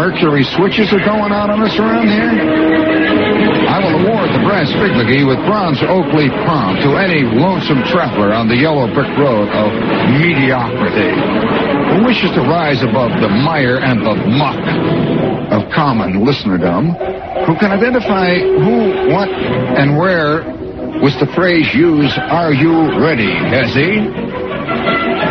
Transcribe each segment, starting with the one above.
mercury switches are going out on us around here? I will award the brass figurine with bronze Oakley palm to any lonesome traveler on the yellow brick road of mediocrity who wishes to rise above the mire and the muck of common listenerdom, who can identify who, what, and where was the phrase used, are you ready, Hezzy?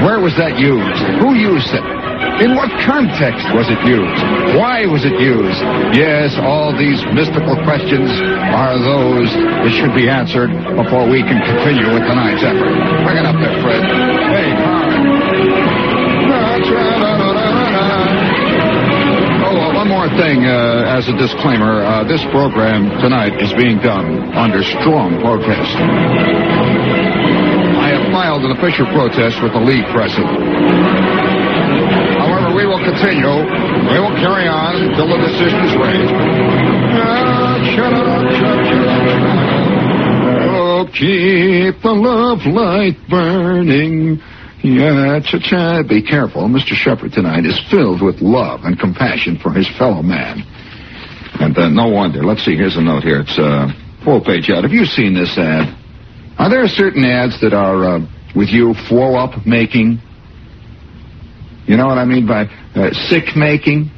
Where was that used? Who used it? In what context was it used? Why was it used? Yes, all these mystical questions are those that should be answered before we can continue with tonight's effort. Bring it up there, Fred. Hey, Oh, uh, one more thing uh, as a disclaimer. Uh, this program tonight is being done under strong protest. I have filed an official protest with the league president. We will continue. We will carry on until the decision is reached. Oh, keep the love light burning. Yeah, cha-cha. Be careful. Mr. Shepherd tonight is filled with love and compassion for his fellow man. And uh, no wonder. Let's see. Here's a note here. It's uh, full page ad. Have you seen this ad? Are there certain ads that are uh, with you flow up making? You know what I mean by uh, sick making?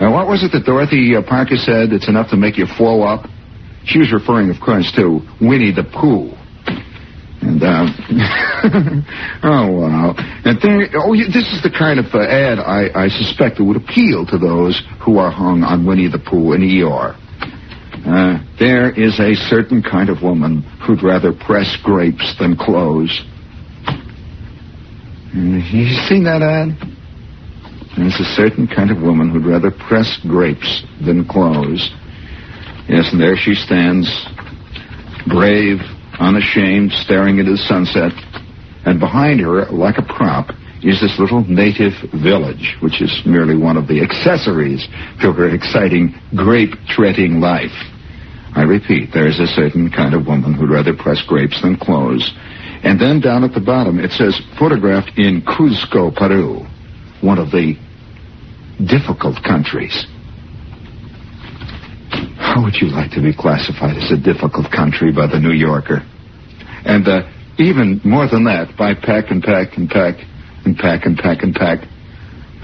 Uh, what was it that Dorothy uh, Parker said? It's enough to make you flow up. She was referring, of course, to Winnie the Pooh. And uh, oh wow! And there, oh, this is the kind of uh, ad I, I suspect that would appeal to those who are hung on Winnie the Pooh and Eeyore. Uh, there is a certain kind of woman who'd rather press grapes than clothes. You seen that ad? There's a certain kind of woman who'd rather press grapes than clothes. Yes, and there she stands, brave, unashamed, staring into the sunset. And behind her, like a prop, is this little native village, which is merely one of the accessories to her exciting grape-treading life. I repeat, there is a certain kind of woman who'd rather press grapes than clothes. And then down at the bottom, it says, photographed in Cuzco, Peru, one of the difficult countries. How would you like to be classified as a difficult country by the New Yorker? And uh, even more than that, by Pack and Pack and Pack and Pack and Pack and Pack.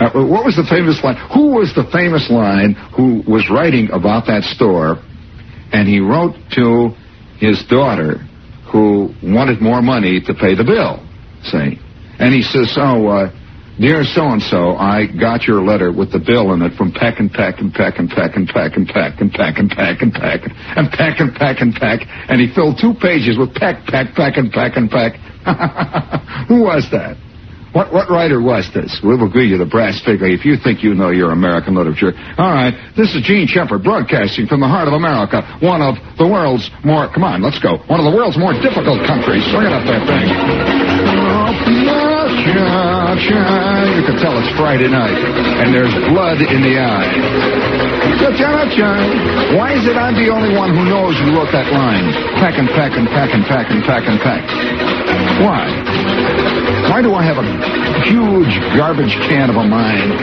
Uh, what was the famous line? Who was the famous line who was writing about that store? And he wrote to his daughter who wanted more money to pay the bill, see? And he says, oh, uh, Dear so-and-so, I got your letter with the bill in it from Peck and Peck and Peck and Peck and Peck and Peck and Peck and Peck and Peck and Peck and Peck and Peck and he filled two pages with Peck, Peck, Peck and Peck and Peck. Who was that? What what writer was this? We will give you the brass figure if you think you know your American literature. All right, this is Jean Shepherd broadcasting from the heart of America, one of the world's more. Come on, let's go. One of the world's more difficult countries. Bring it up there, thing. You can tell it's Friday night, and there's blood in the eye. Why is it I'm the only one who knows who wrote that line? Pack and pack and pack and pack and pack and pack. Why? Why do I have a huge garbage can of a mind?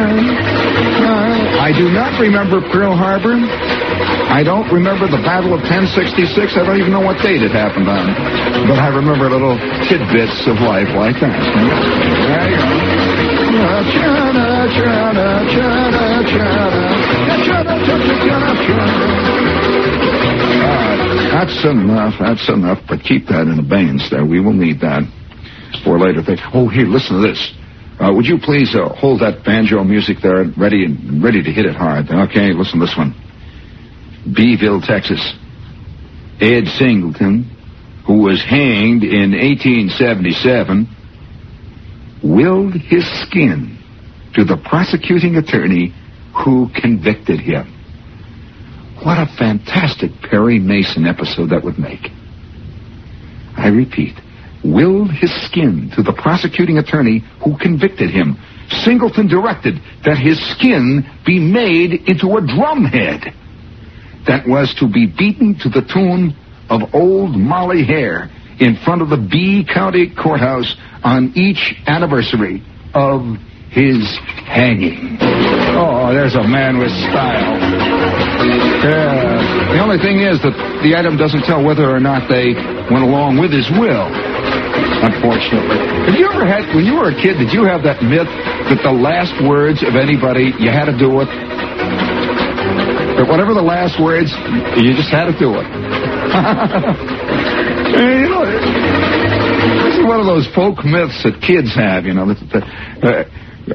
Uh, I do not remember Pearl Harbor. I don't remember the Battle of 1066. I don't even know what date it happened on. But I remember little tidbits of life like that. There you go. That's enough. That's enough. But keep that in abeyance there. We will need that for later things. Oh, here, listen to this. Uh, would you please uh, hold that banjo music there, ready and ready to hit it hard? Okay, listen to this one. Beeville, Texas. Ed Singleton, who was hanged in 1877, willed his skin to the prosecuting attorney who convicted him. What a fantastic Perry Mason episode that would make. I repeat, willed his skin to the prosecuting attorney who convicted him. Singleton directed that his skin be made into a drumhead that was to be beaten to the tune of Old Molly Hare in front of the Bee County Courthouse on each anniversary of his hanging. Oh, there's a man with style. Yeah. The only thing is that the item doesn't tell whether or not they went along with his will. Unfortunately. Have you ever had, when you were a kid, did you have that myth that the last words of anybody, you had to do it? That whatever the last words, you just had to do it. you know, this is one of those folk myths that kids have, you know. That, that, uh,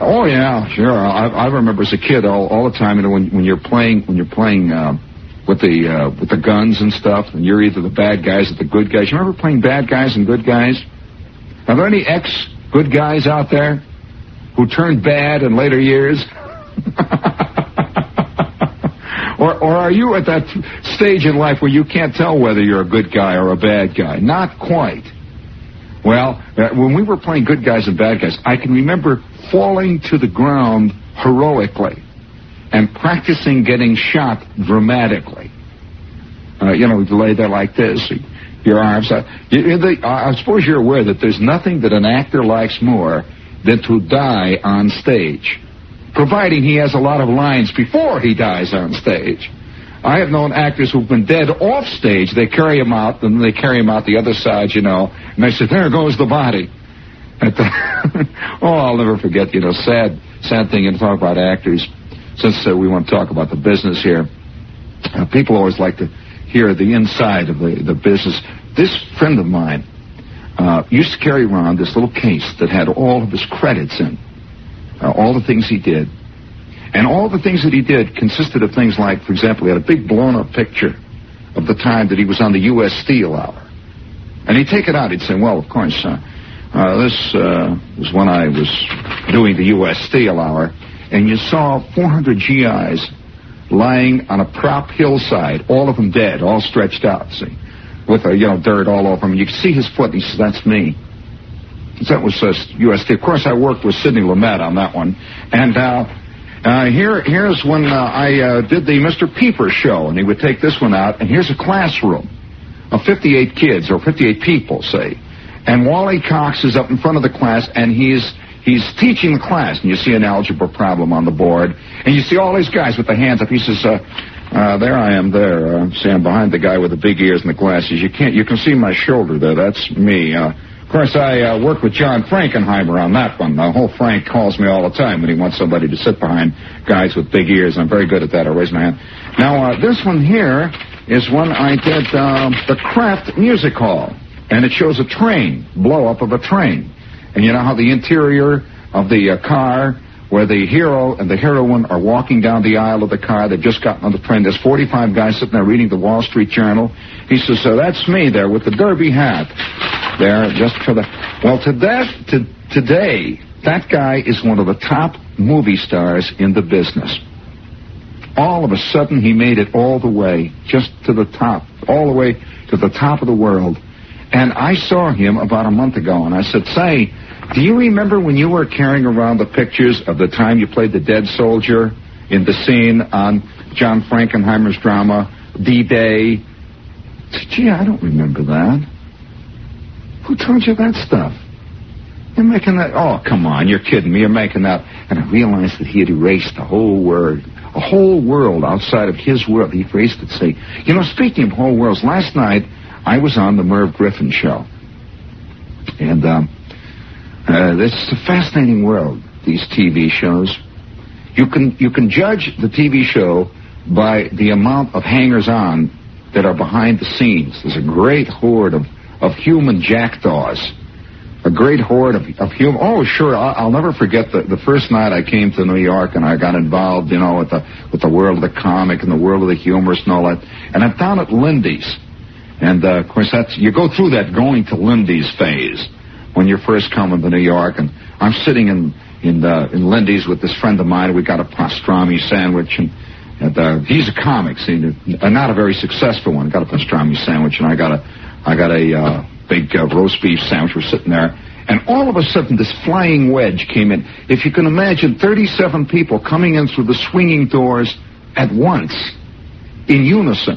Oh yeah, sure. I, I remember as a kid all, all the time. You know, when when you're playing when you're playing uh, with the uh, with the guns and stuff, and you're either the bad guys or the good guys. You remember playing bad guys and good guys? Are there any ex good guys out there who turned bad in later years? or or are you at that stage in life where you can't tell whether you're a good guy or a bad guy? Not quite. Well, uh, when we were playing good guys and bad guys, I can remember falling to the ground heroically and practicing getting shot dramatically. Uh, you know, you lay there like this, your arms out. You, I suppose you're aware that there's nothing that an actor likes more than to die on stage, providing he has a lot of lines before he dies on stage. I have known actors who've been dead off stage. They carry him out, and they carry him out the other side, you know, and they say, "There goes the body." The, oh, I'll never forget. You know, sad, sad thing to talk about actors. Since uh, we want to talk about the business here, uh, people always like to hear the inside of the, the business. This friend of mine uh, used to carry around this little case that had all of his credits in, uh, all the things he did. And all the things that he did consisted of things like, for example, he had a big blown up picture of the time that he was on the U.S. Steel Hour. And he'd take it out. He'd say, well, of course, uh, uh, this uh, was when I was doing the U.S. Steel Hour, and you saw 400 GIs lying on a prop hillside, all of them dead, all stretched out, see, with a, you know dirt all over them. You could see his foot. And he says, "That's me." That was uh, U.S. Steel. Of course, I worked with Sidney Lumet on that one, and. Uh, uh, here, here's when uh, I uh, did the Mr. Peeper show, and he would take this one out, and here's a classroom of 58 kids, or 58 people, say. And Wally Cox is up in front of the class, and he's he's teaching the class. And you see an algebra problem on the board, and you see all these guys with their hands up. He says, uh, uh, "There I am. There, uh, I'm behind the guy with the big ears and the glasses. You can't, you can see my shoulder there. That's me." Uh, of course, I uh, worked with John Frankenheimer on that one. The whole Frank calls me all the time when he wants somebody to sit behind guys with big ears. I'm very good at that. I raise my hand. Now, uh, this one here is one I did uh, the Kraft Music Hall and it shows a train, blow up of a train. And you know how the interior of the uh, car, where the hero and the heroine are walking down the aisle of the car, they've just gotten on the train. There's 45 guys sitting there reading the Wall Street Journal. He says, "So that's me there with the derby hat, there just for the." Well, to that, to today, that guy is one of the top movie stars in the business. All of a sudden, he made it all the way, just to the top, all the way to the top of the world. And I saw him about a month ago, and I said, Say, do you remember when you were carrying around the pictures of the time you played the dead soldier in the scene on John Frankenheimer's drama, D-Day? Gee, I don't remember that. Who told you that stuff? You're making that. Oh, come on, you're kidding me. You're making that. And I realized that he had erased the whole word, a whole world outside of his world. He erased it. Say, you know, speaking of whole worlds, last night I was on the Merv Griffin show. And um, uh, this is a fascinating world, these TV shows. You can, you can judge the TV show by the amount of hangers on that are behind the scenes. There's a great horde of, of human jackdaws. A great horde of, of human. Oh, sure. I'll, I'll never forget the, the first night I came to New York and I got involved, you know, with the with the world of the comic and the world of the humorist and all that. And I'm down at Lindy's, and uh, of course that's you go through that going to Lindy's phase when you're first coming to New York. And I'm sitting in in uh, in Lindy's with this friend of mine. We got a pastrami sandwich and and uh, he's a comic, see, uh, not a very successful one. Got a pastrami sandwich, and I got a, I got a uh, big uh, roast beef sandwich. We're sitting there, and all of a sudden, this flying wedge came in. If you can imagine, 37 people coming in through the swinging doors at once, in unison.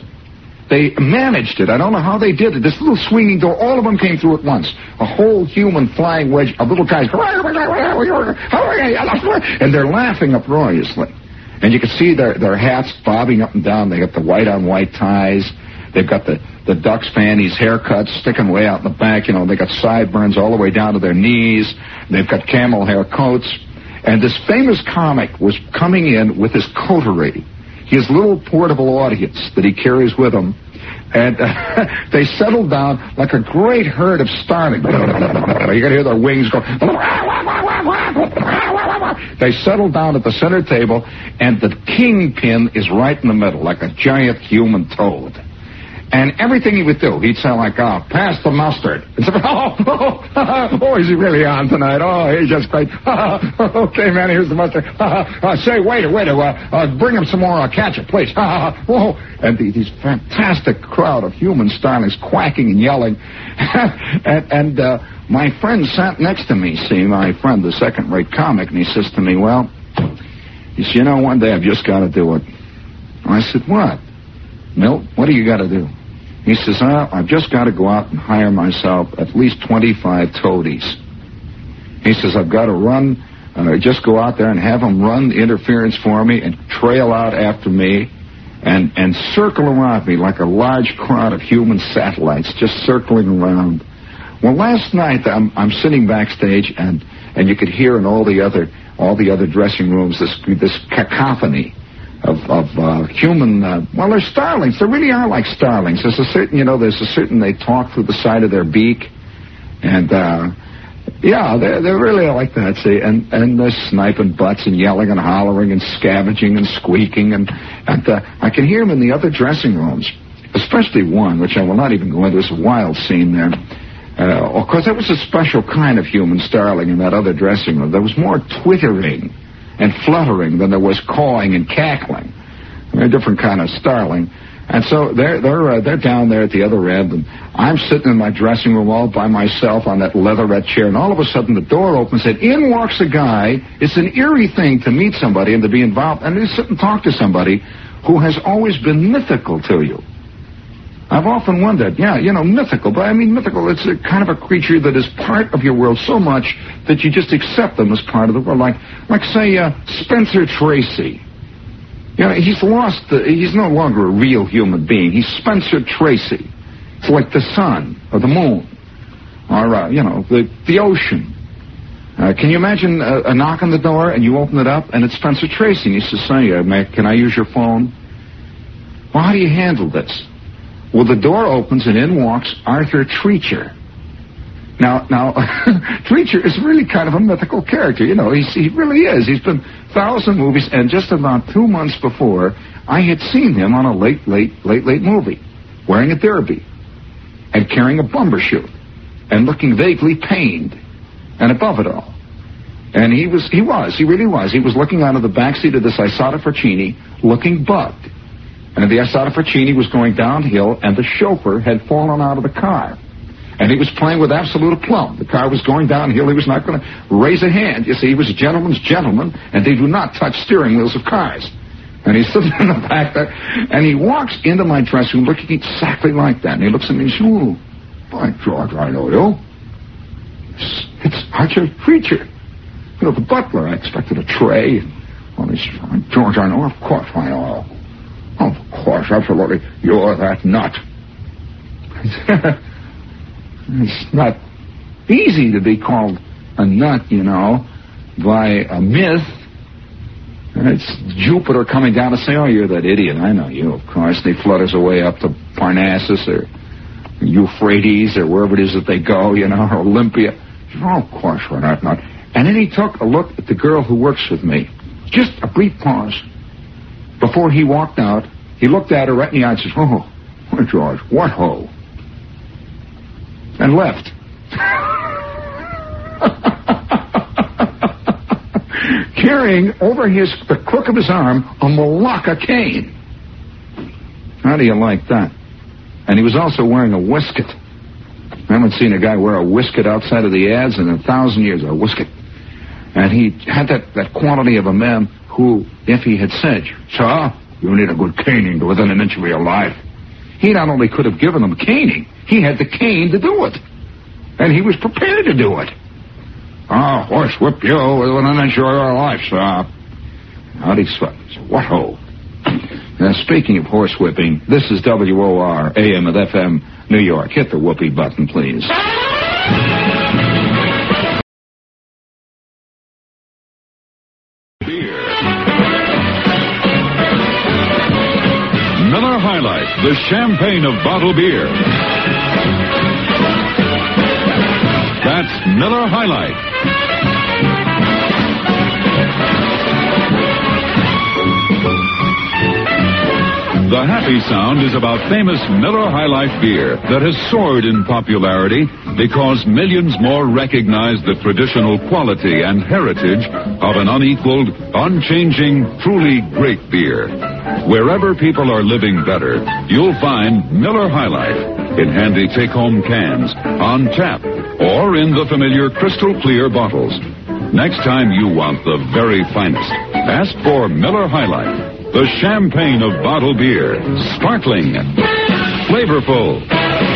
They managed it. I don't know how they did it. This little swinging door, all of them came through at once. A whole human flying wedge of little guys, and they're laughing uproariously. And you can see their, their hats bobbing up and down. They got the white on white ties. They've got the, the Ducks fannies haircuts sticking way out in the back. You know, they got sideburns all the way down to their knees. They've got camel hair coats. And this famous comic was coming in with his coterie, his little portable audience that he carries with him. And uh, they settled down like a great herd of starling. You can hear their wings go. They settle down at the center table, and the kingpin is right in the middle, like a giant human toad. And everything he would do, he'd say like, oh, pass the mustard. And so, oh, oh, oh, is he really on tonight? Oh, he's just great. okay, man, here's the mustard. uh, say, waiter, waiter, uh, uh, bring him some more uh, ketchup, please. oh. And the, these fantastic crowd of human starlings quacking and yelling. and and uh, my friend sat next to me, see, my friend, the second-rate comic, and he says to me, well, he said, you know, one day I've just got to do it. I said, what? Milt, what do you got to do? He says, oh, I've just got to go out and hire myself at least 25 toadies. He says, I've got to run, uh, just go out there and have them run the interference for me and trail out after me and, and circle around me like a large crowd of human satellites just circling around. Well, last night I'm, I'm sitting backstage and, and you could hear in all the other, all the other dressing rooms this, this cacophony of, of uh, human. Uh, well, they're starlings. They really are like starlings. There's a certain, you know, there's a certain. They talk through the side of their beak, and uh, yeah, they're they're really like that. See, and and they're sniping butts and yelling and hollering and scavenging and squeaking, and and uh, I can hear them in the other dressing rooms, especially one, which I will not even go into. It's a wild scene there. Uh, of course, there was a special kind of human starling in that other dressing room. There was more twittering and fluttering than there was cawing and cackling. a different kind of starling. And so they're they're uh, they're down there at the other end, and I'm sitting in my dressing room all by myself on that leatherette chair, and all of a sudden the door opens, and in walks a guy. It's an eerie thing to meet somebody and to be involved, and to sit and talk to somebody who has always been mythical to you. I've often wondered, yeah, you know, mythical, but I mean mythical, it's a kind of a creature that is part of your world so much that you just accept them as part of the world. Like, like say, uh, Spencer Tracy. You know, he's lost, the, he's no longer a real human being. He's Spencer Tracy. It's like the sun or the moon or, uh, you know, the, the ocean. Uh, can you imagine a, a, knock on the door and you open it up and it's Spencer Tracy and he says, say, uh, can I use your phone? Well, how do you handle this? Well, the door opens and in walks Arthur Treacher. Now, now, Treacher is really kind of a mythical character. You know, he really is. He's been thousand movies, and just about two months before, I had seen him on a late, late, late, late movie, wearing a derby, and carrying a bumbershoot, and looking vaguely pained, and above it all. And he was, he was, he really was. He was looking out of the back seat of this Isotta Fraschini, looking bugged. And the Isotta Fraschini was going downhill, and the chauffeur had fallen out of the car. And he was playing with absolute aplomb. The car was going downhill. He was not going to raise a hand. You see, he was a gentleman's gentleman, and they do not touch steering wheels of cars. And he's sitting in the back there, and he walks into my dressing room looking exactly like that. And he looks at me and says, "Oh, by George, I know you. It's, it's Arthur Treacher. You know, the butler. I expected a tray. Well, he says, George, I know. Of course I know. Of course, absolutely. You're that nut. it's not easy to be called a nut, you know, by a myth. It's Jupiter coming down to say, oh, you're that idiot. I know you, of course. He flutters away up to Parnassus or Euphrates or wherever it is that they go, you know, or Olympia. Oh, of course, we're not, not. And then he took a look at the girl who works with me. Just a brief pause. Before he walked out, he looked at her right in the eye and says, oh, oh, George, what ho? And left. Carrying over his the crook of his arm a Malacca cane. How do you like that? And he was also wearing a waistcoat. I haven't seen a guy wear a waistcoat outside of the ads in a thousand years, a waistcoat. And he had that, that quality of a man who, if he had said, Sir, you need a good caning to within an inch of your life, he not only could have given them caning, he had the cane to do it. And he was prepared to do it. I'll horse whip you within an inch of your life, sir. Howdy, sweat. What ho? Now, speaking of horsewhipping, this is WOR, AM FM, New York. Hit the whoopee button, please. The champagne of bottled beer. That's Miller High Life. The happy sound is about famous Miller High Life beer that has soared in popularity because millions more recognize the traditional quality and heritage of an unequaled, unchanging, truly great beer. Wherever people are living better, you'll find Miller High Life in handy take-home cans, on tap, or in the familiar crystal clear bottles. Next time you want the very finest, ask for Miller High Life. The champagne of bottled beer. Sparkling. Flavorful.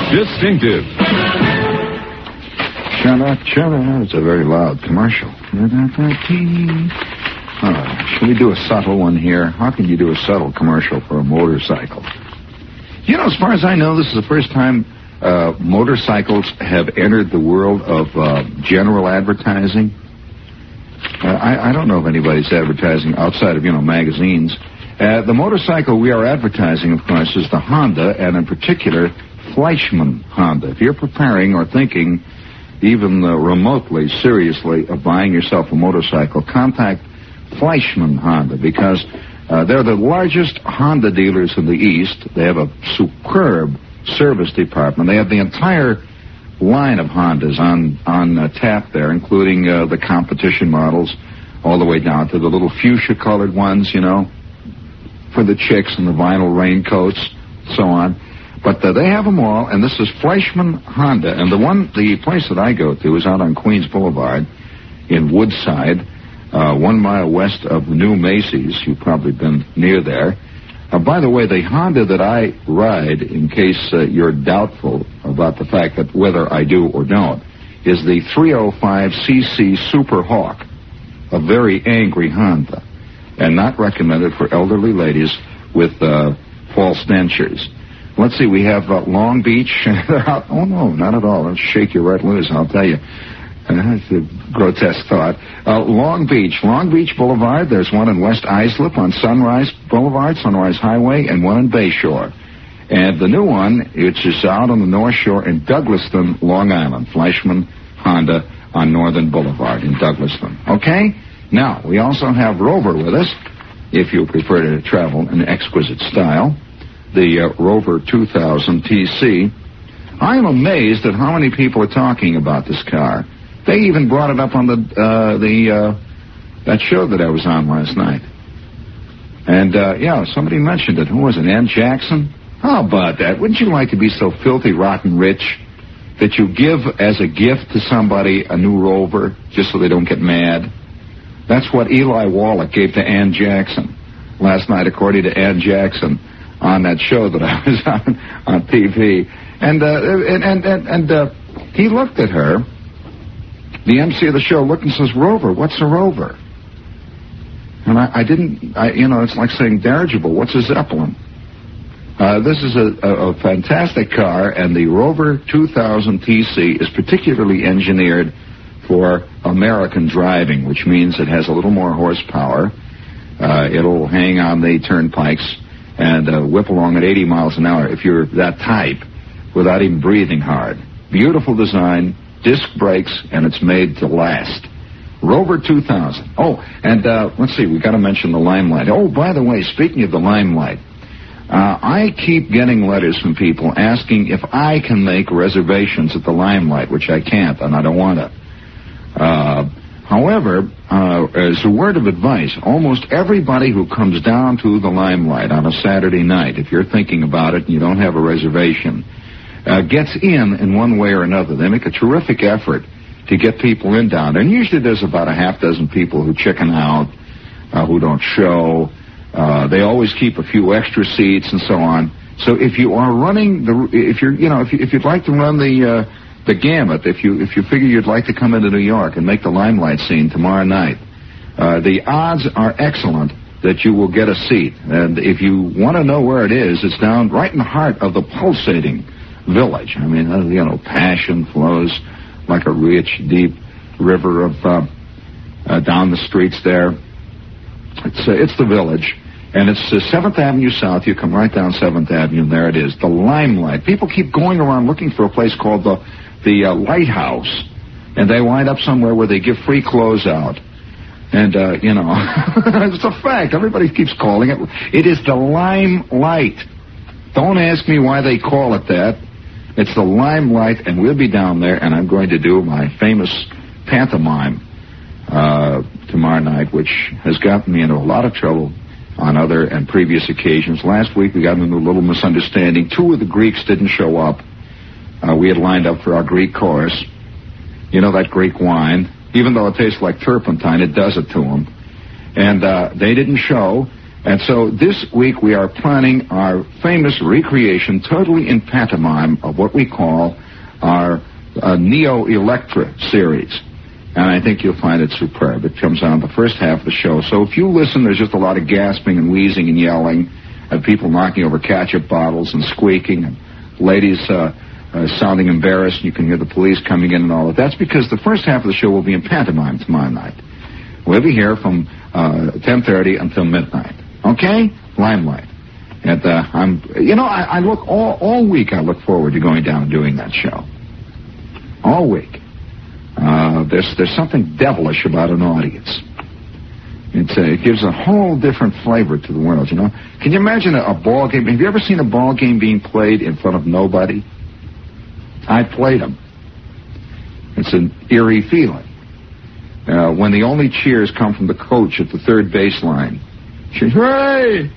Distinctive. Chana, chana. It's a very loud commercial. All right. Shall we do a subtle one here? How can you do a subtle commercial for a motorcycle? You know, as far as I know, this is the first time uh, motorcycles have entered the world of uh, general advertising. Uh, I, I don't know if anybody's advertising outside of, you know, magazines. Uh, the motorcycle we are advertising, of course, is the Honda, and in particular, Fleischmann Honda. If you're preparing or thinking even uh, remotely, seriously, of buying yourself a motorcycle, contact Fleischmann Honda because uh, they're the largest Honda dealers in the East. They have a superb service department. They have the entire line of Hondas on on uh, tap there, including uh, the competition models, all the way down to the little fuchsia-colored ones, you know, for the chicks and the vinyl raincoats, so on. But uh, they have them all, and this is Fleischmann Honda, and the one, the place that I go to is out on Queens Boulevard in Woodside, uh, one mile west of new Macy's. You've probably been near there. Uh, by the way, the Honda that I ride, in case uh, you're doubtful about the fact that whether I do or don't, is the 305cc Super Hawk, a very angry Honda, and not recommended for elderly ladies with uh, false dentures. Let's see, we have uh, Long Beach. oh no, not at all. Let's shake you right loose. I'll tell you. Uh, it's a grotesque thought. Uh, Long Beach, Long Beach Boulevard. There's one in West Islip on Sunrise Boulevard, Sunrise Highway, and one in Bayshore. And the new one, which is out on the North Shore in Douglaston, Long Island, Fleischmann Honda on Northern Boulevard in Douglaston. Okay? Now, we also have Rover with us, if you prefer to travel in exquisite style, the uh, Rover 2000 TC. I am amazed at how many people are talking about this car. They even brought it up on the uh, the uh, that show that I was on last night. And uh, yeah, somebody mentioned it. Who was it? Anne Jackson. How about that? Wouldn't you like to be so filthy, rotten rich that you give as a gift to somebody a new Rover just so they don't get mad? That's what Eli Wallach gave to Anne Jackson last night, according to Anne Jackson on that show that I was on on TV. And uh, and and and, and uh, he looked at her. The MC of the show looked and says, "Rover, what's a Rover?" And I, I didn't, I, you know, it's like saying dirigible. What's a Zeppelin? Uh, this is a, a, a fantastic car, and the Rover 2000 TC is particularly engineered for American driving, which means it has a little more horsepower. Uh, it'll hang on the turnpikes and uh, whip along at 80 miles an hour if you're that type without even breathing hard. Beautiful design, disc brakes, and it's made to last. Rover 2000. Oh, and uh, let's see, we got to mention the Limelight. Oh, by the way, speaking of the Limelight, uh, I keep getting letters from people asking if I can make reservations at the Limelight, which I can't, and I don't want to. Uh, however, uh, as a word of advice, almost everybody who comes down to the Limelight on a Saturday night, if you're thinking about it and you don't have a reservation, uh, gets in in one way or another. They make a terrific effort to get people in down there. And usually there's about a half dozen people who chicken out, uh, who don't show. Uh, they always keep a few extra seats and so on. So if you are running the, if you're, you know, if, you, if you'd like to run the, uh, the gamut, if you, if you figure you'd like to come into New York and make the limelight scene tomorrow night, uh, the odds are excellent that you will get a seat. And if you want to know where it is, it's down right in the heart of the pulsating village. I mean, uh, you know, passion flows like a rich, deep river of uh, uh, down the streets there. It's uh, it's the village, and it's uh, Seventh Avenue South. You come right down Seventh Avenue, and there it is, the Limelight. People keep going around looking for a place called the the uh, Lighthouse, and they wind up somewhere where they give free clothes out. And, uh, you know, it's a fact. Everybody keeps calling it. It is the limelight. Don't ask me why they call it that. It's the limelight, and we'll be down there, and I'm going to do my famous pantomime uh, tomorrow night, which has gotten me into a lot of trouble on other and previous occasions. Last week we got into a little misunderstanding. Two of the Greeks didn't show up. Uh, we had lined up for our Greek chorus. You know that Greek wine, even though it tastes like turpentine, it does it to them. And uh, they didn't show. And so this week we are planning our famous recreation, totally in pantomime, of what we call our uh, Neo Electra series. And I think you'll find it superb. It comes on the first half of the show. So if you listen, there's just a lot of gasping and wheezing and yelling, and people knocking over ketchup bottles and squeaking, and ladies uh, uh, sounding embarrassed. You can hear the police coming in and all that. That's because the first half of the show will be in pantomime tomorrow night. We'll be here from uh, 10:30 until midnight. Okay? Limelight. And uh, I'm, you know, I, I look all all week. I look forward to going down and doing that show. All week. Uh, there's there's something devilish about an audience. It's a, it gives a whole different flavor to the world. You know, can you imagine a, a ball game? Have you ever seen a ball game being played in front of nobody? I played them. It's an eerie feeling. Uh, when the only cheers come from the coach at the third baseline she, hooray!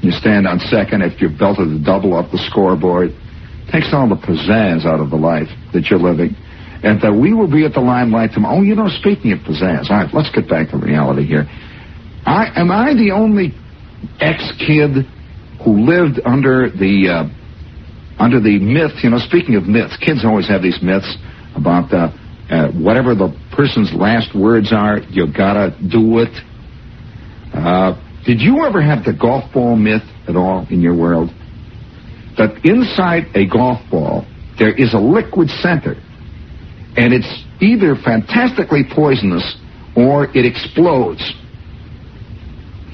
You stand on second if you've belted the double up the scoreboard. Takes all the pizzazz out of the life that you're living. And that we will be at the limelight tomorrow. Oh, you know, speaking of pizzazz, all right, let's get back to reality here. I am I the only ex-kid who lived under the uh, under the myth? You know, speaking of myths, kids always have these myths about uh, uh, whatever the person's last words are. You gotta do it. Uh, did you ever have the golf ball myth at all in your world? That inside a golf ball, there is a liquid center, and it's either fantastically poisonous or it explodes.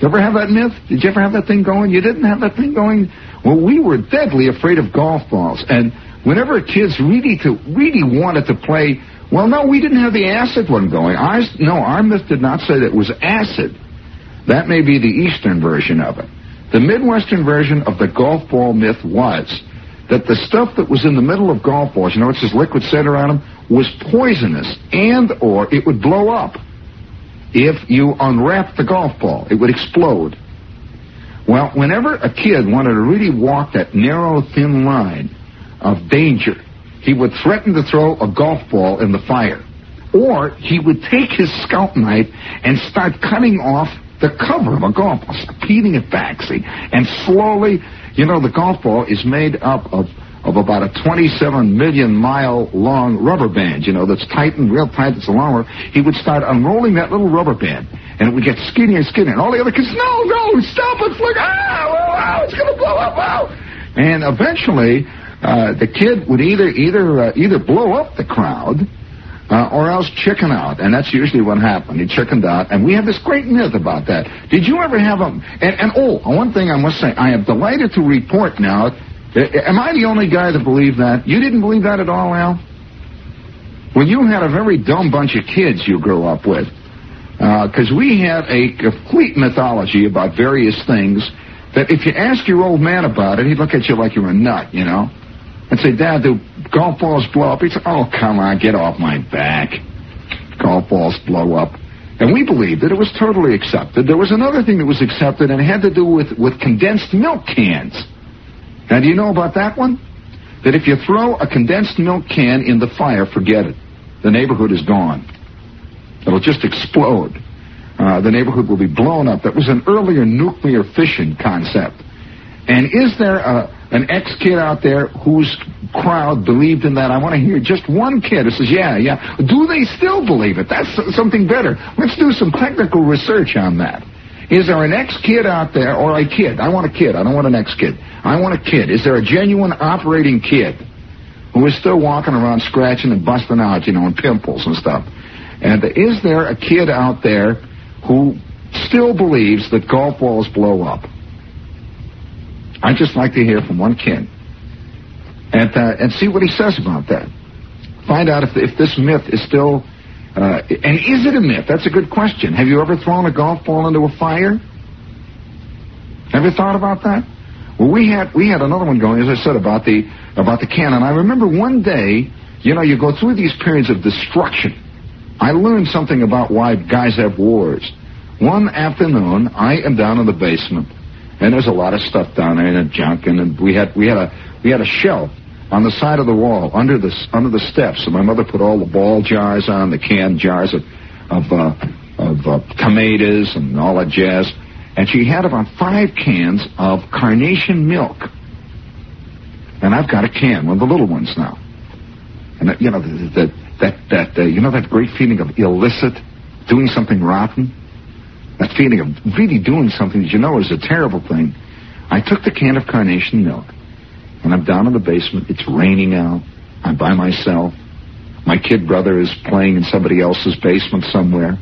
You ever have that myth? Did you ever have that thing going? You didn't have that thing going? Well, we were deadly afraid of golf balls, and whenever kids really to really wanted to play, well, no, we didn't have the acid one going. Ours, no, our myth did not say that it was acid. That may be the Eastern version of it. The Midwestern version of the golf ball myth was that the stuff that was in the middle of golf balls, you know, it's this liquid center on them, was poisonous and or it would blow up. If you unwrapped the golf ball, it would explode. Well, whenever a kid wanted to really walk that narrow, thin line of danger, he would threaten to throw a golf ball in the fire. Or he would take his scalp knife and start cutting off the cover of a golf ball, peeling it back, see, and slowly, you know, the golf ball is made up of of about a 27 million mile long rubber band, you know, that's tightened real tight, it's a long one. He would start unrolling that little rubber band, and it would get skinnier and skinnier. And all the other kids, no, no, stop it, flick, ah, oh, oh, it's going to blow up, oh. And eventually, uh, the kid would either either uh, either blow up the crowd, uh, or else chicken out, and that's usually what happened. He chickened out, and we have this great myth about that. Did you ever have a? And, and oh, one thing I must say, I am delighted to report now. uh, Am I the only guy that believed that? You didn't believe that at all, Al? Well, you had a very dumb bunch of kids you grew up with, because we had a complete mythology about various things. That if you ask your old man about it, he'd look at you like you were a nut, you know, and say, "Dad, do golf balls blow up?" He'd say, "Oh, come on, get off my back." Golf balls blow up. And we believed that it was totally accepted. There was another thing that was accepted, and it had to do with, with condensed milk cans. Now, do you know about that one? That if you throw a condensed milk can in the fire, forget it. The neighborhood is gone. It'll just explode. Uh, the neighborhood will be blown up. That was an earlier nuclear fission concept. And is there a, an ex-kid out there whose crowd believed in that? I want to hear just one kid who says, yeah, yeah. Do they still believe it? That's something better. Let's do some technical research on that. Is there an ex-kid out there, or a kid? I want a kid. I don't want an ex-kid. I want a kid. Is there a genuine operating kid who is still walking around scratching and busting out, you know, and pimples and stuff? And is there a kid out there who still believes that golf balls blow up? I'd just like to hear from one kid and uh, and see what he says about that. Find out if if this myth is still uh, and is it a myth? That's a good question. Have you ever thrown a golf ball into a fire? Ever thought about that? Well, we had we had another one going, as I said, about the about the cannon. I remember one day, you know, you go through these periods of destruction. I learned something about why guys have wars. One afternoon, I am down in the basement, and there's a lot of stuff down there and junk, and we had we had a we had a shelf on the side of the wall under the under the steps, and my mother put all the ball jars on, the canned jars of of uh, of uh, tomatoes and all that jazz, and she had about five cans of carnation milk, and I've got a can, one of the little ones now, and you know that that that uh, you know that great feeling of illicit, doing something rotten, that feeling of really doing something that you know is a terrible thing. I took the can of carnation milk. And I'm down in the basement. It's raining out. I'm by myself. My kid brother is playing in somebody else's basement somewhere.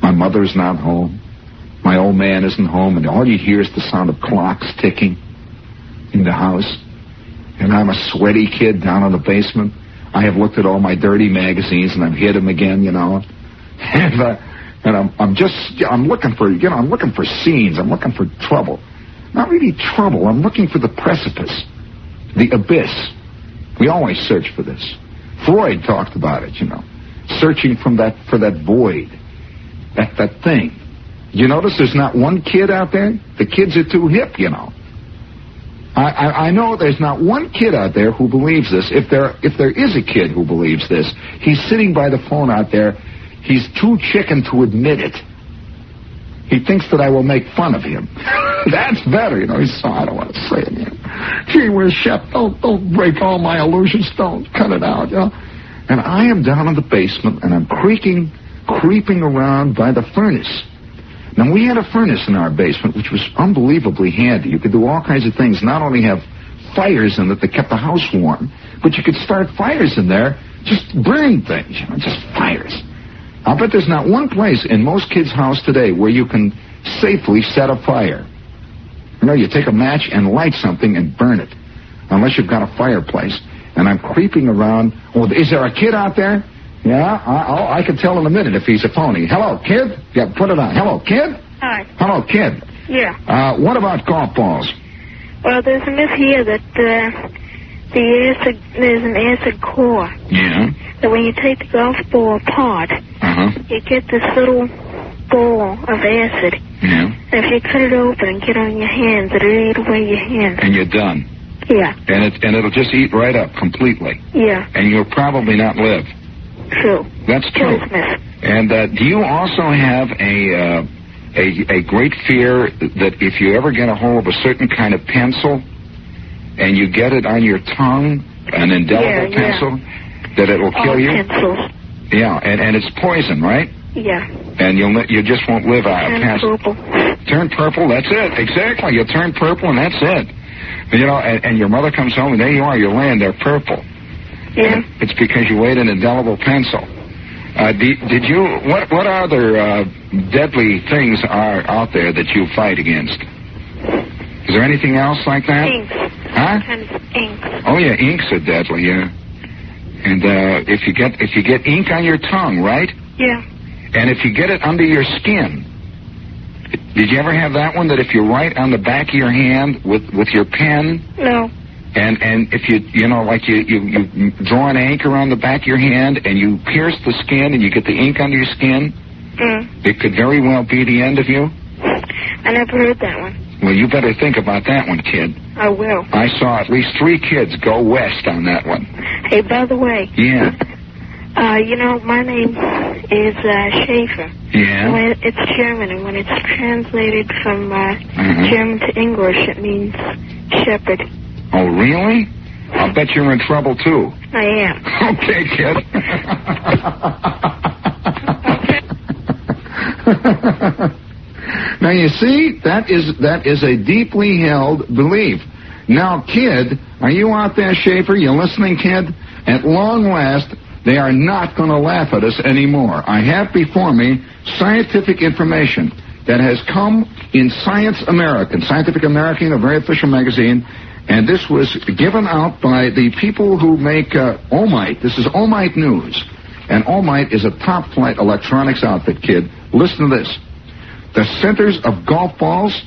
My mother's not home. My old man isn't home, and all you hear is the sound of clocks ticking in the house. And I'm a sweaty kid down in the basement. I have looked at all my dirty magazines, and I've hid them again, you know. And, uh, and I'm, I'm just, I'm looking for, you know, I'm looking for scenes. I'm looking for trouble. Not really trouble. I'm looking for the precipice the abyss. We always search for this. Freud talked about it, you know, searching from that for that void, that that thing. You notice there's not one kid out there. The kids are too hip, you know. I, I, I know there's not one kid out there who believes this. If there if there is a kid who believes this, he's sitting by the phone out there. He's too chicken to admit it. He thinks that I will make fun of him. That's better, you know. He's so I don't want to say it. Gee whiz, Shep, don't don't break all my illusions. Don't cut it out, you know. And I am down in the basement and I'm creaking, creeping around by the furnace. Now we had a furnace in our basement which was unbelievably handy. You could do all kinds of things. Not only have fires in it that kept the house warm, but you could start fires in there, just burning things, you know, just fires. I'll bet there's not one place in most kids' house today where you can safely set a fire. You know, you take a match and light something and burn it, unless you've got a fireplace. And I'm creeping around. Oh, is there a kid out there? Yeah, I, I'll, I can tell in a minute if he's a phony. Hello, kid. Yeah, put it on. Hello, kid. Hi. Hello, kid. Yeah. Uh, what about golf balls? Well, there's a myth here that uh, the acid there's an acid core. Yeah. That when you take the golf ball apart, huh. you get this little ball of acid. Yeah. If you cut it open and get on your hands, it'll eat away your hands. And you're done. Yeah. And it and it'll just eat right up completely. Yeah. And you'll probably not live. True. That's true. Myth. And uh, do you also have a, uh, a a great fear that if you ever get a hold of a certain kind of pencil and you get it on your tongue, an indelible Yeah, yeah. pencil, that it will kill All you? pencils. Yeah, and, and it's poison, right? Yeah. And you'll you just won't live out And past purple. turn purple. That's it. Exactly. You turn purple, and that's it. You know, and, and your mother comes home, and there you are. You're laying there purple. Yeah. And it's because you weighed an indelible pencil. Uh, did, did you? What what other uh, deadly things are out there that you fight against? Is there anything else like that? Inks. Huh? Of inks. Oh yeah, inks are deadly. Yeah. And uh, if you get if you get ink on your tongue, right? Yeah. And if you get it under your skin, did you ever have that one that if you write on the back of your hand with with your pen, No. and and if you you know like you you, you draw an anchor on the back of your hand and you pierce the skin and you get the ink under your skin, Mm. it could very well be the end of you. I never heard that one. Well, you better think about that one, kid. I will. I saw at least three kids go west on that one. Hey, by the way, Yeah. uh, you know, my name is uh, Schaefer. Yeah. When it's German, and when it's translated from uh, Mhm. German to English, it means shepherd. Oh, really? I'll bet you're in trouble too. I am. Okay, kid. now you see, that is that is a deeply held belief. Now, kid, are you out there, Schaefer? You listening, kid? At long last, they are not going to laugh at us anymore. I have before me scientific information that has come in Science American, Scientific American, a very official magazine, and this was given out by the people who make uh, Omite. This is Omite News, and Omite is a top-flight electronics outfit, kid. Listen to this. The centers of golf balls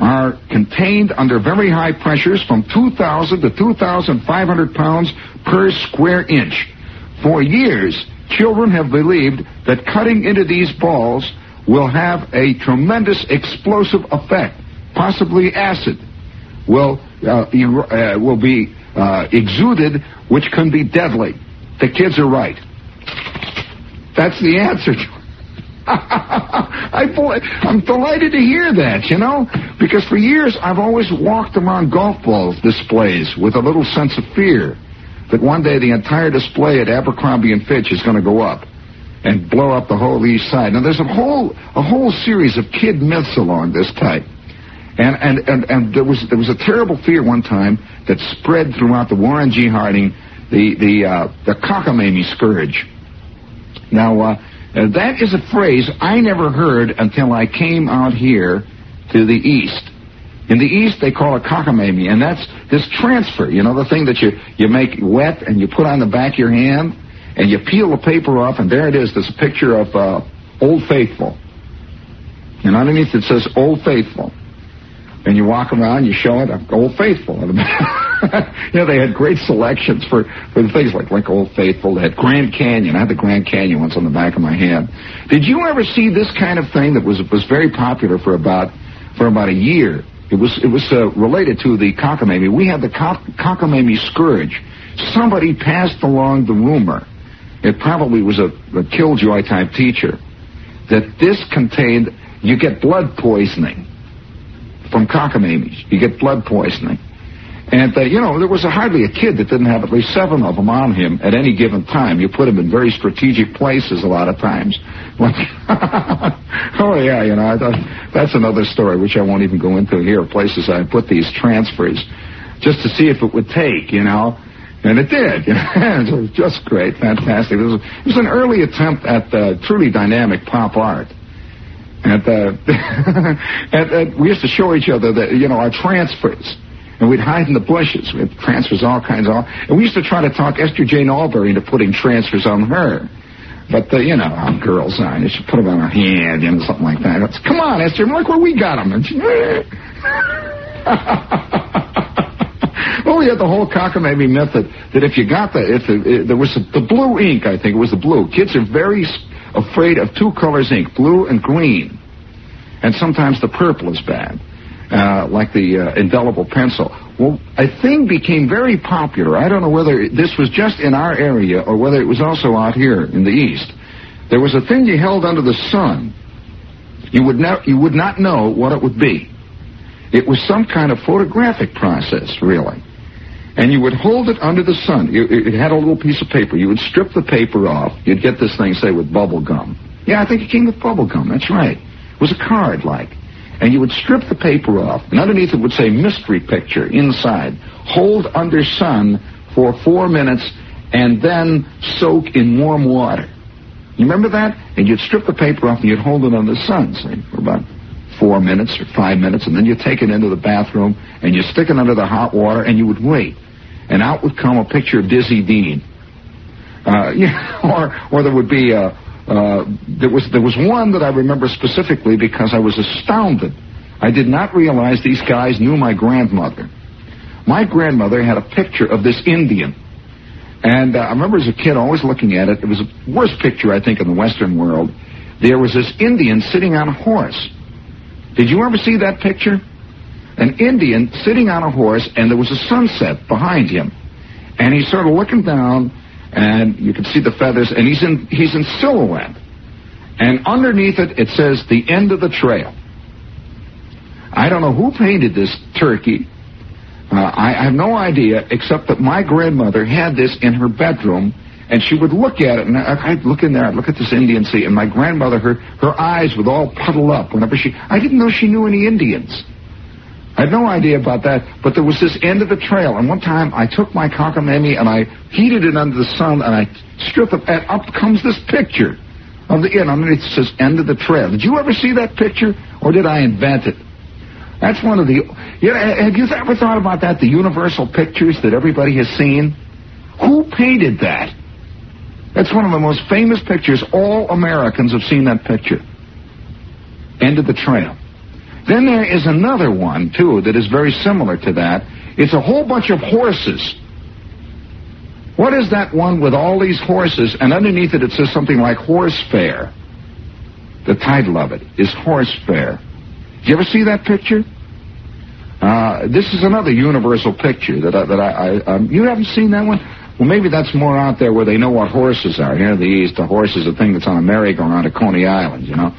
are contained under very high pressures from 2,000 to 2,500 pounds per square inch. For years, children have believed that cutting into these balls will have a tremendous explosive effect, possibly acid will uh, er- uh, will be uh, exuded, which can be deadly. The kids are right. That's the answer. I, I'm delighted to hear that, you know, because for years I've always walked around golf ball displays with a little sense of fear that one day the entire display at Abercrombie and Fitch is going to go up and blow up the whole east side. Now there's a whole a whole series of kid myths along this type. And, and, and, and there was there was a terrible fear one time that spread throughout the Warren G. Harding, the the uh, the cockamamie scourge. Now uh, uh, that is a phrase I never heard until I came out here to the east. In the east, they call it cockamamie, and that's this transfer. You know, the thing that you you make wet and you put on the back of your hand, and you peel the paper off, and there it is. this picture of uh, Old Faithful, and underneath it says Old Faithful and you walk around, you show it, Old Faithful. you know, they had great selections for, for things like, like Old Faithful. They had Grand Canyon. I had the Grand Canyon once on the back of my hand. Did you ever see this kind of thing that was was very popular for about for about a year? It was it was uh, related to the cockamamie. We had the cock, cockamamie scourge. Somebody passed along the rumor. It probably was a, a killjoy type teacher that this contained you get blood poisoning from cockamamies. You get blood poisoning. And, uh, you know, there was a, hardly a kid that didn't have at least seven of them on him at any given time. You put him in very strategic places a lot of times. Oh, yeah, you know, thought, that's another story, which I won't even go into here, places I put these transfers just to see if it would take, you know. And it did. It was just great, fantastic. It was, it was an early attempt at uh, truly dynamic pop art. And, uh, and, and we used to show each other that, you know, our transfers. And we'd hide in the bushes. We transfers all kinds of. And we used to try to talk Esther Jane Alberry into putting transfers on her. But, uh, you know, how girls are. You should put them on her hand, you know, something like that. It's, Come on, Esther, look where we got them. Well, we had the whole cockamamie myth that, if you got the, if the, there was the blue ink, I think it was the blue. Kids are very afraid of two colors ink, blue and green. And sometimes the purple is bad, uh, like the uh, indelible pencil. Well, a thing became very popular. I don't know whether this was just in our area or whether it was also out here in the east. There was a thing you held under the sun. You would, ne- you would not know what it would be. It was some kind of photographic process, really. And you would hold it under the sun. It had a little piece of paper. You would strip the paper off. You'd get this thing, say, with bubble gum. Yeah, I think it came with bubble gum. That's right. It was a card, like. And you would strip the paper off, and underneath it would say mystery picture inside. Hold under sun for four minutes, and then soak in warm water. You remember that? And you'd strip the paper off and you'd hold it under the sun, say, for about four minutes or five minutes, and then you take it into the bathroom and you stick it under the hot water and you would wait. And out would come a picture of Dizzy Dean. Uh, yeah, or, or there would be a, uh, there was there was one that I remember specifically because I was astounded. I did not realize these guys knew my grandmother. My grandmother had a picture of this Indian. And uh, I remember as a kid always looking at it. It was the worst picture, I think, in the Western world. There was this Indian sitting on a horse. Did you ever see that picture? An Indian sitting on a horse, and there was a sunset behind him. And he's sort of looking down, and you can see the feathers, and he's in, he's in silhouette. And underneath it, it says, the end of the trail. I don't know who painted this turkey, uh, I, I have no idea, except that my grandmother had this in her bedroom, and she would look at it, and I, I'd look in there, I'd look at this Indian sea, and my grandmother, her, her eyes would all puddle up whenever she, I didn't know she knew any Indians. I had no idea about that, but there was this end of the trail, and one time I took my cockamamie and I heated it under the sun, and I stripped it, and up comes this picture of the inn. Underneath it says end of the trail. Did you ever see that picture, or did I invent it? That's one of the. You know, have you ever thought about that? The universal pictures that everybody has seen. Who painted that? That's one of the most famous pictures. All Americans have seen that picture. End of the trail. Then there is another one too that is very similar to that. It's a whole bunch of horses. What is that one with all these horses? And underneath it, it says something like horse fair. The title of it is horse fair. Did you ever see that picture? Uh, this is another universal picture that I, that I, I um, you haven't seen that one. Well, maybe that's more out there where they know what horses are. Here in the East, a horse is a thing that's on a merry-go-round at Coney Island, you know.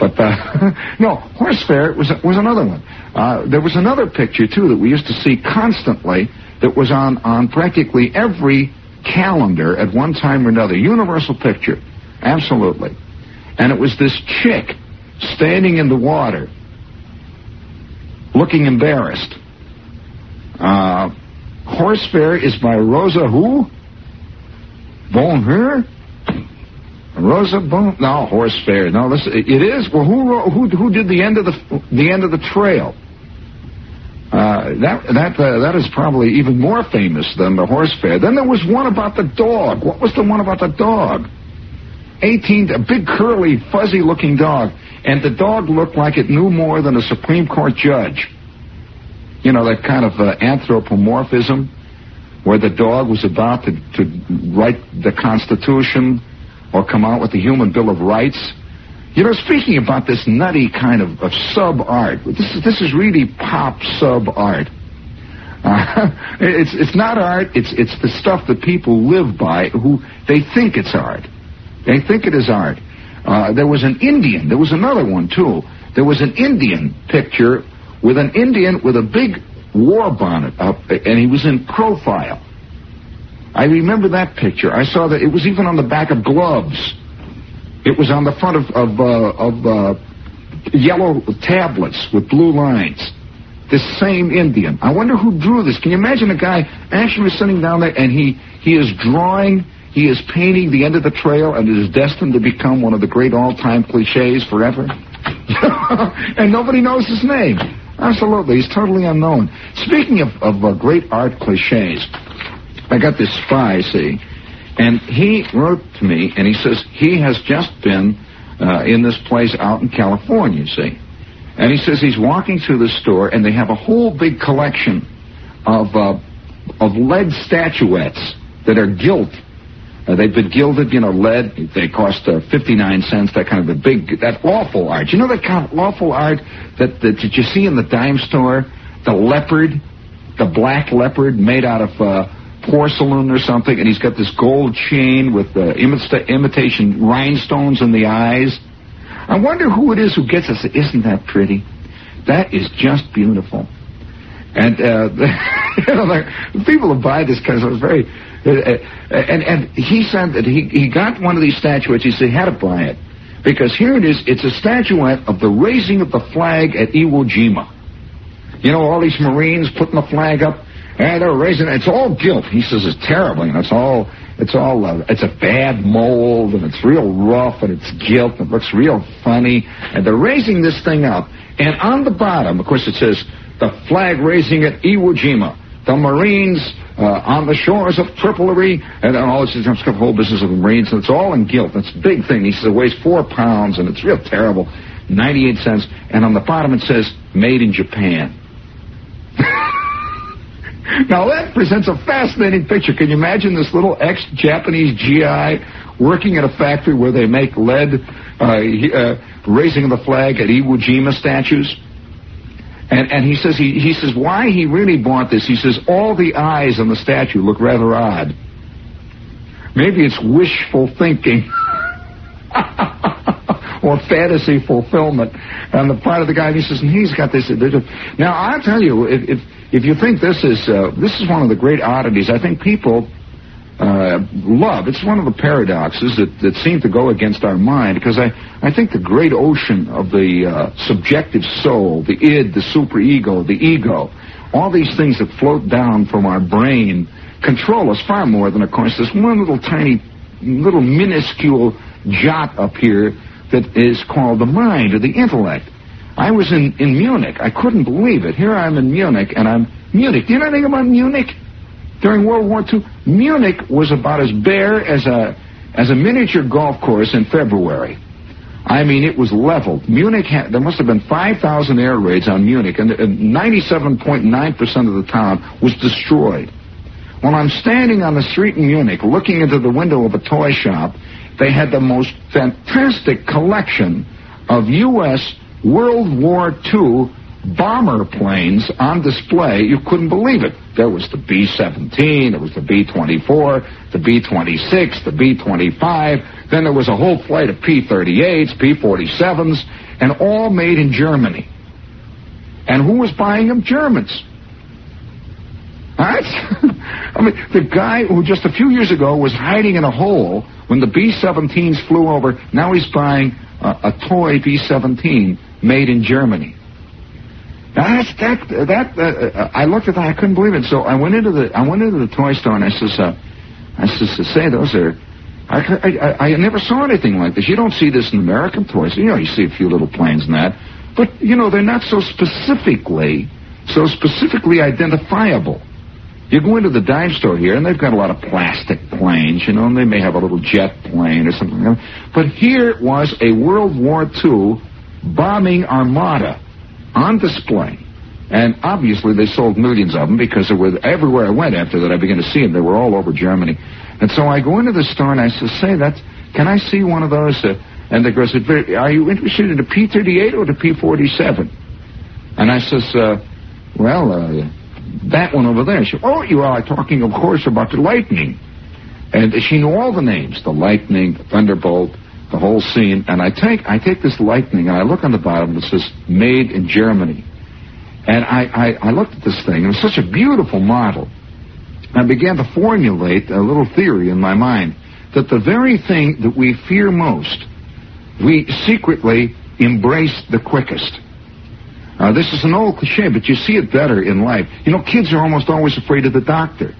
But uh, no, horse fair was was another one. Uh, there was another picture too that we used to see constantly that was on on practically every calendar at one time or another. Universal picture, absolutely. And it was this chick standing in the water looking embarrassed. Uh, Horse Fair is by Rosa who? Bonheur? Rosa Bon? No, Horse Fair. No, this it is. Well, who who who did the end of the the end of the trail? Uh, that that uh, that is probably even more famous than the horse fair. Then there was one about the dog. What was the one about the dog? Eighteen, a big curly, fuzzy-looking dog and the dog looked like it knew more than a Supreme Court judge. You know, that kind of uh, anthropomorphism where the dog was about to, to write the Constitution or come out with the Human Bill of Rights. You know, speaking about this nutty kind of, of sub art, this is this is really pop sub art. Uh, it's it's not art. It's it's the stuff that people live by. Who they think it's art. They think it is art. Uh, there was an Indian. There was another one too. There was an Indian picture with an Indian with a big war bonnet up, and he was in profile. I remember that picture. I saw that it was even on the back of gloves. It was on the front of of, uh, of uh, yellow tablets with blue lines. This same Indian. I wonder who drew this. Can you imagine a guy actually was sitting down there and he he is drawing he is painting the end of the trail and it is destined to become one of the great all-time cliches forever. and nobody knows his name. Absolutely, he's totally unknown. Speaking of, of uh, great art cliches, I got this spy, see, and he wrote to me and he says he has just been uh, in this place out in California, see. And he says he's walking through the store and they have a whole big collection of uh, of lead statuettes that are gilt uh, they've been gilded, you know, lead. They cost uh, 59 cents, that kind of a big, that awful art. You know that kind of awful art that, that, that you see in the dime store? The leopard, the black leopard made out of uh, porcelain or something, and he's got this gold chain with uh, imita- imitation rhinestones in the eyes. I wonder who it is who gets us. Isn't that pretty? That is just beautiful. And uh, the people who buy this kind of stuff very uh, uh, and and he said that he he got one of these statuettes. He said he had to buy it because here it is. It's a statuette of the raising of the flag at Iwo Jima. You know, all these Marines putting the flag up, and they're raising it. It's all gilt. He says it's terrible. Know, it's all It's all, uh, it's a bad mold, and it's real rough, and it's gilt, and it looks real funny. And they're raising this thing up. And on the bottom, of course, it says, the flag raising at Iwo Jima. The Marines uh, on the shores of Tripoli, and all this is the whole business of the Marines, and it's all in gilt. It's a big thing. He says it weighs four pounds, and it's real terrible. 98 cents. And on the bottom it says, made in Japan. now that presents a fascinating picture. Can you imagine this little ex-Japanese GI working at a factory where they make lead, uh, uh, raising the flag at Iwo Jima statues? And, and he says he, he says why he really bought this. He says all the eyes on the statue look rather odd. Maybe it's wishful thinking. or fantasy fulfillment on the part of the guy. he says, and he's got this. Now, I'll tell you, if, if, if you think this is, uh, this is one of the great oddities, I think people uh, love. It's one of the paradoxes that, that seem to go against our mind because I, I think the great ocean of the uh, subjective soul, the id, the superego, the ego, all these things that float down from our brain control us far more than, of course, this one little tiny, little minuscule jot up here that is called the mind or the intellect. I was in, in Munich. I couldn't believe it. Here I'm in Munich, and I'm Munich. Do you know anything about Munich? During World War II, Munich was about as bare as a as a miniature golf course in February. I mean, it was leveled. Munich had, there must have been 5,000 air raids on Munich, and 97.9% of the town was destroyed. When I'm standing on the street in Munich looking into the window of a toy shop, they had the most fantastic collection of U.S. World War II bomber planes on display. You couldn't believe it. There was the B-17, there was the B-24, the B-26, the B-25. Then there was a whole flight of P-38s, P-47s, and all made in Germany. And who was buying them? Germans. All right? I mean, the guy who just a few years ago was hiding in a hole when the B-17s flew over, now he's buying a, a toy B-17 made in Germany. Now that's that that uh, I looked at that I couldn't believe it. So I went into the I went into the toy store and I says uh, I says say those are I, I, I never saw anything like this. You don't see this in American toys. You know, you see a few little planes and that, but you know they're not so specifically so specifically identifiable. You go into the dive store here, and they've got a lot of plastic planes, you know, and they may have a little jet plane or something. But here was a World War II bombing armada on display. And obviously, they sold millions of them because they were everywhere I went after that. I began to see them. They were all over Germany. And so I go into the store and I says, "Say, that's can I see one of those?" Uh, and the girl said, "Are you interested in the P-38 or the P-47?" And I says, uh, "Well." Uh, that one over there. She oh, you are talking, of course, about the lightning. And she knew all the names, the lightning, the thunderbolt, the whole scene. And I take, I take this lightning and I look on the bottom that says made in Germany. And I, I, I looked at this thing. It was such a beautiful model. I began to formulate a little theory in my mind that the very thing that we fear most, we secretly embrace the quickest. Uh, this is an old cliche, but you see it better in life. You know, kids are almost always afraid of the doctor.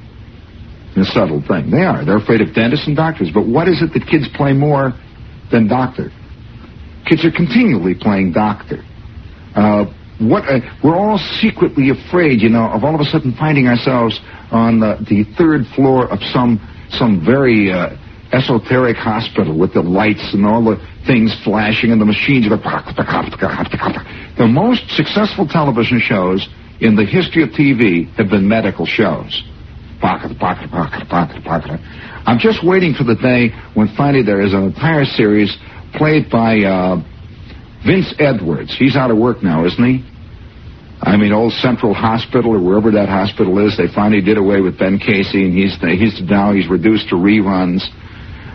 a subtle thing. They are. They're afraid of dentists and doctors. But what is it that kids play more than doctor? Kids are continually playing doctor. Uh, what uh, we're all secretly afraid, you know, of all of a sudden finding ourselves on the, the third floor of some some very uh, esoteric hospital with the lights and all the things flashing and the machines. The most successful television shows in the history of TV have been medical shows. I'm just waiting for the day when finally there is an entire series played by uh, Vince Edwards. He's out of work now, isn't he? I mean, old Central Hospital or wherever that hospital is, they finally did away with Ben Casey, and he's he's now he's reduced to reruns.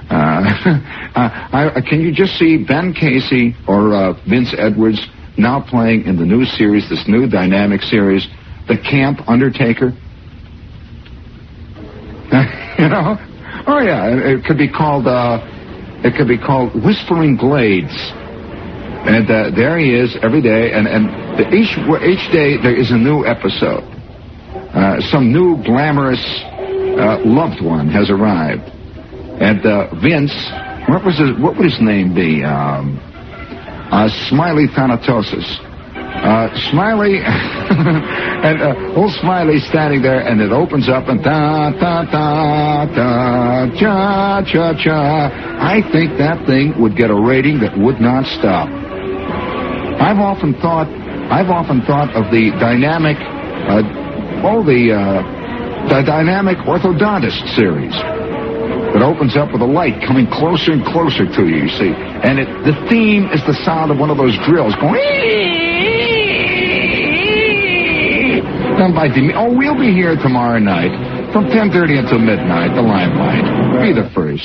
Uh, I, can you just see Ben Casey or uh, Vince Edwards now playing in the new series, this new dynamic series, The Camp Undertaker? you know? Oh yeah, it could be called. Uh, it could be called Whispering Glades. And uh, there he is every day, and and the, each each day there is a new episode. Uh, some new glamorous uh, loved one has arrived And uh, Vince, what was his, what would his name be? Um, uh, Smiley Thanatosis. Uh, Smiley, and uh, old Smiley standing there, and it opens up and da da da da cha cha cha. I think that thing would get a rating that would not stop. I've often thought, I've often thought of the dynamic, uh, oh the uh, the dynamic orthodontist series that opens up with a light coming closer and closer to you. You see, and it, the theme is the sound of one of those drills going done by. Oh, we'll be here tomorrow night from 10.30 until midnight, the limelight. Be the first.